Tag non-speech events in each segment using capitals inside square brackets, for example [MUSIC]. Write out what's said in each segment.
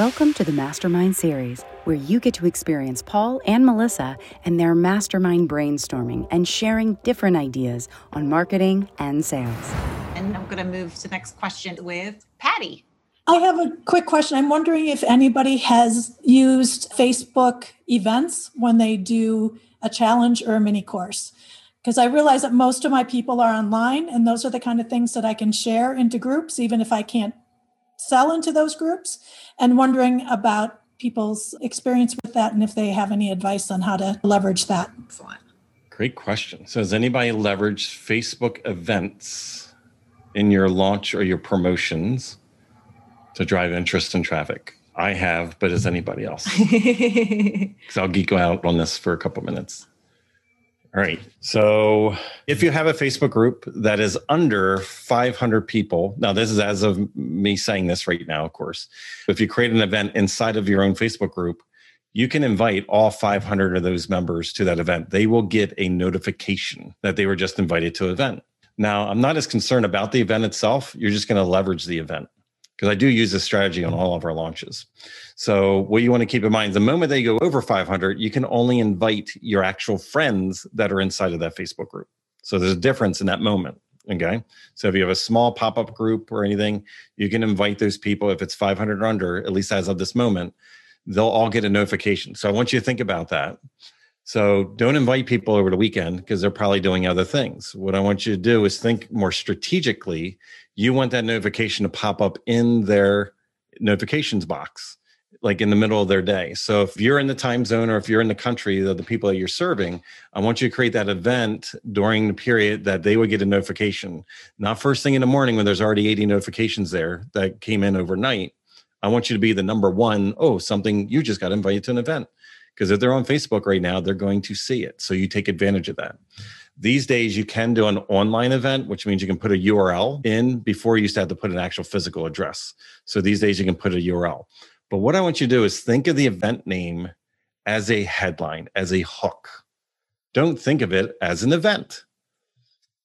Welcome to the Mastermind Series, where you get to experience Paul and Melissa and their mastermind brainstorming and sharing different ideas on marketing and sales. And I'm going to move to the next question with Patty. I have a quick question. I'm wondering if anybody has used Facebook events when they do a challenge or a mini course. Because I realize that most of my people are online, and those are the kind of things that I can share into groups, even if I can't sell into those groups and wondering about people's experience with that and if they have any advice on how to leverage that. Excellent. Great question. So, has anybody leveraged Facebook events in your launch or your promotions to drive interest and traffic? I have, but is anybody else? [LAUGHS] Because I'll geek out on this for a couple minutes. All right. So if you have a Facebook group that is under 500 people, now this is as of me saying this right now, of course. If you create an event inside of your own Facebook group, you can invite all 500 of those members to that event. They will get a notification that they were just invited to an event. Now, I'm not as concerned about the event itself. You're just going to leverage the event because I do use this strategy on all of our launches. So, what you want to keep in mind the moment they go over 500, you can only invite your actual friends that are inside of that Facebook group. So, there's a difference in that moment. Okay. So, if you have a small pop up group or anything, you can invite those people. If it's 500 or under, at least as of this moment, they'll all get a notification. So, I want you to think about that. So don't invite people over the weekend because they're probably doing other things. What I want you to do is think more strategically you want that notification to pop up in their notifications box like in the middle of their day. So if you're in the time zone or if you're in the country of the people that you're serving, I want you to create that event during the period that they would get a notification. Not first thing in the morning when there's already 80 notifications there that came in overnight. I want you to be the number one, oh, something you just got invited to an event. Because if they're on Facebook right now, they're going to see it. So you take advantage of that. These days, you can do an online event, which means you can put a URL in before you used to have to put an actual physical address. So these days, you can put a URL. But what I want you to do is think of the event name as a headline, as a hook. Don't think of it as an event.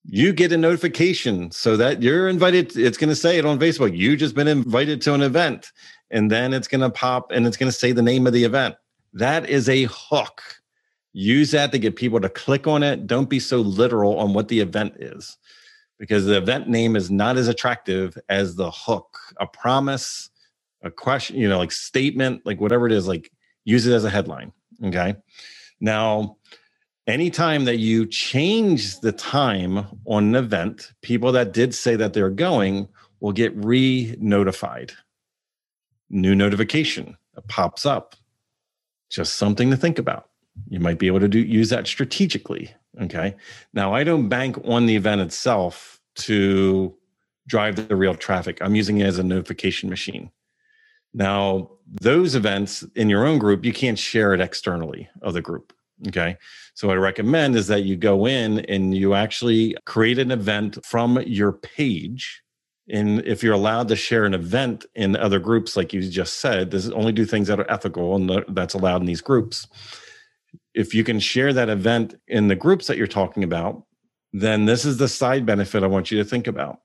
You get a notification so that you're invited. It's going to say it on Facebook. You just been invited to an event, and then it's going to pop and it's going to say the name of the event. That is a hook use that to get people to click on it. Don't be so literal on what the event is because the event name is not as attractive as the hook, a promise, a question, you know, like statement, like whatever it is, like use it as a headline. Okay. Now, anytime that you change the time on an event, people that did say that they're going will get re notified. New notification pops up. Just something to think about. You might be able to do use that strategically okay? Now i don't bank on the event itself to drive the real traffic. I'm using it as a notification machine. Now those events in your own group you can't share it externally of the group okay? So what i recommend is that you go in and you actually create an event from your page and if you're allowed to share an event in other groups like you just said this is only do things that are ethical and that's allowed in these groups if you can share that event in the groups that you're talking about, then this is the side benefit I want you to think about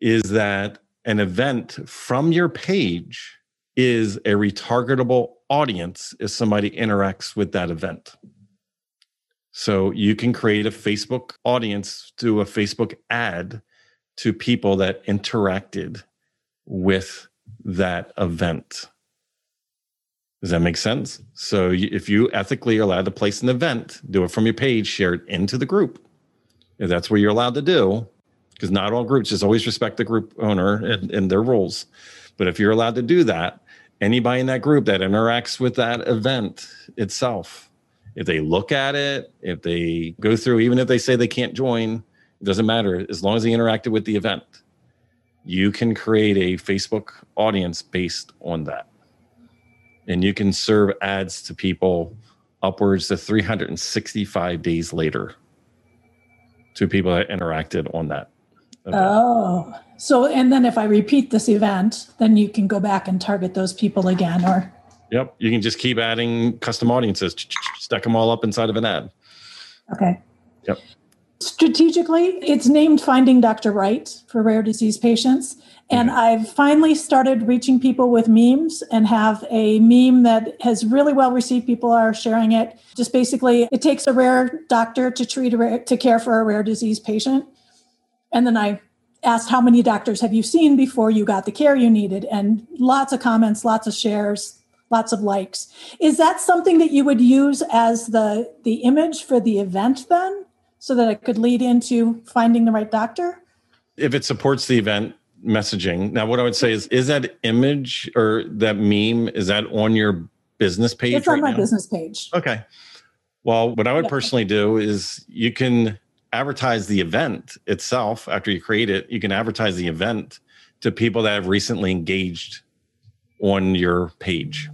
is that an event from your page is a retargetable audience if somebody interacts with that event. So you can create a Facebook audience through a Facebook ad to people that interacted with that event. Does that make sense? So if you ethically are allowed to place an event, do it from your page, share it into the group. If that's what you're allowed to do, because not all groups just always respect the group owner and, and their rules. But if you're allowed to do that, anybody in that group that interacts with that event itself, if they look at it, if they go through, even if they say they can't join, it doesn't matter. As long as they interacted with the event, you can create a Facebook audience based on that and you can serve ads to people upwards to 365 days later to people that interacted on that. Event. Oh, so and then if I repeat this event, then you can go back and target those people again, or Yep, you can just keep adding custom audiences, stack them all up inside of an ad. Okay. Yep. Strategically, it's named Finding Dr. Right for rare disease patients. And mm-hmm. I've finally started reaching people with memes and have a meme that has really well received. People are sharing it. Just basically, it takes a rare doctor to treat a rare, to care for a rare disease patient. And then I asked how many doctors have you seen before you got the care you needed and lots of comments lots of shares lots of likes is that something that you would use as the the image for the event then so that it could lead into finding the right doctor? If it supports the event messaging. Now, what I would say is, is that image or that meme, is that on your business page? It's on my now? business page. Okay. Well, what I would yeah. personally do is you can advertise the event itself after you create it. You can advertise the event to people that have recently engaged on your page.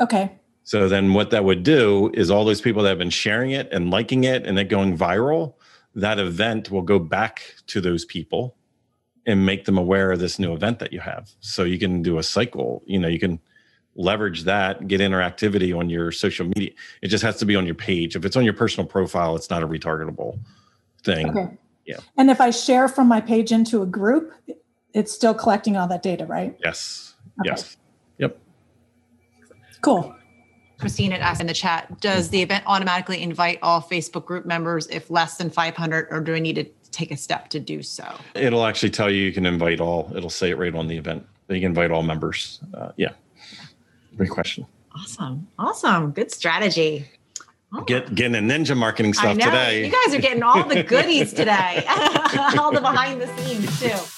Okay. So then what that would do is all those people that have been sharing it and liking it and it going viral, that event will go back to those people and make them aware of this new event that you have. So you can do a cycle, you know, you can leverage that, get interactivity on your social media. It just has to be on your page. If it's on your personal profile, it's not a retargetable thing. Okay. Yeah. And if I share from my page into a group, it's still collecting all that data, right? Yes. Okay. Yes. Yep. Cool. Christine had asked in the chat, does the event automatically invite all Facebook group members if less than 500, or do I need to take a step to do so? It'll actually tell you you can invite all. It'll say it right on the event that you can invite all members. Uh, yeah. Great question. Awesome. Awesome. Good strategy. Oh. Get getting a ninja marketing stuff today. You guys are getting all the [LAUGHS] goodies today. [LAUGHS] all the behind the scenes too.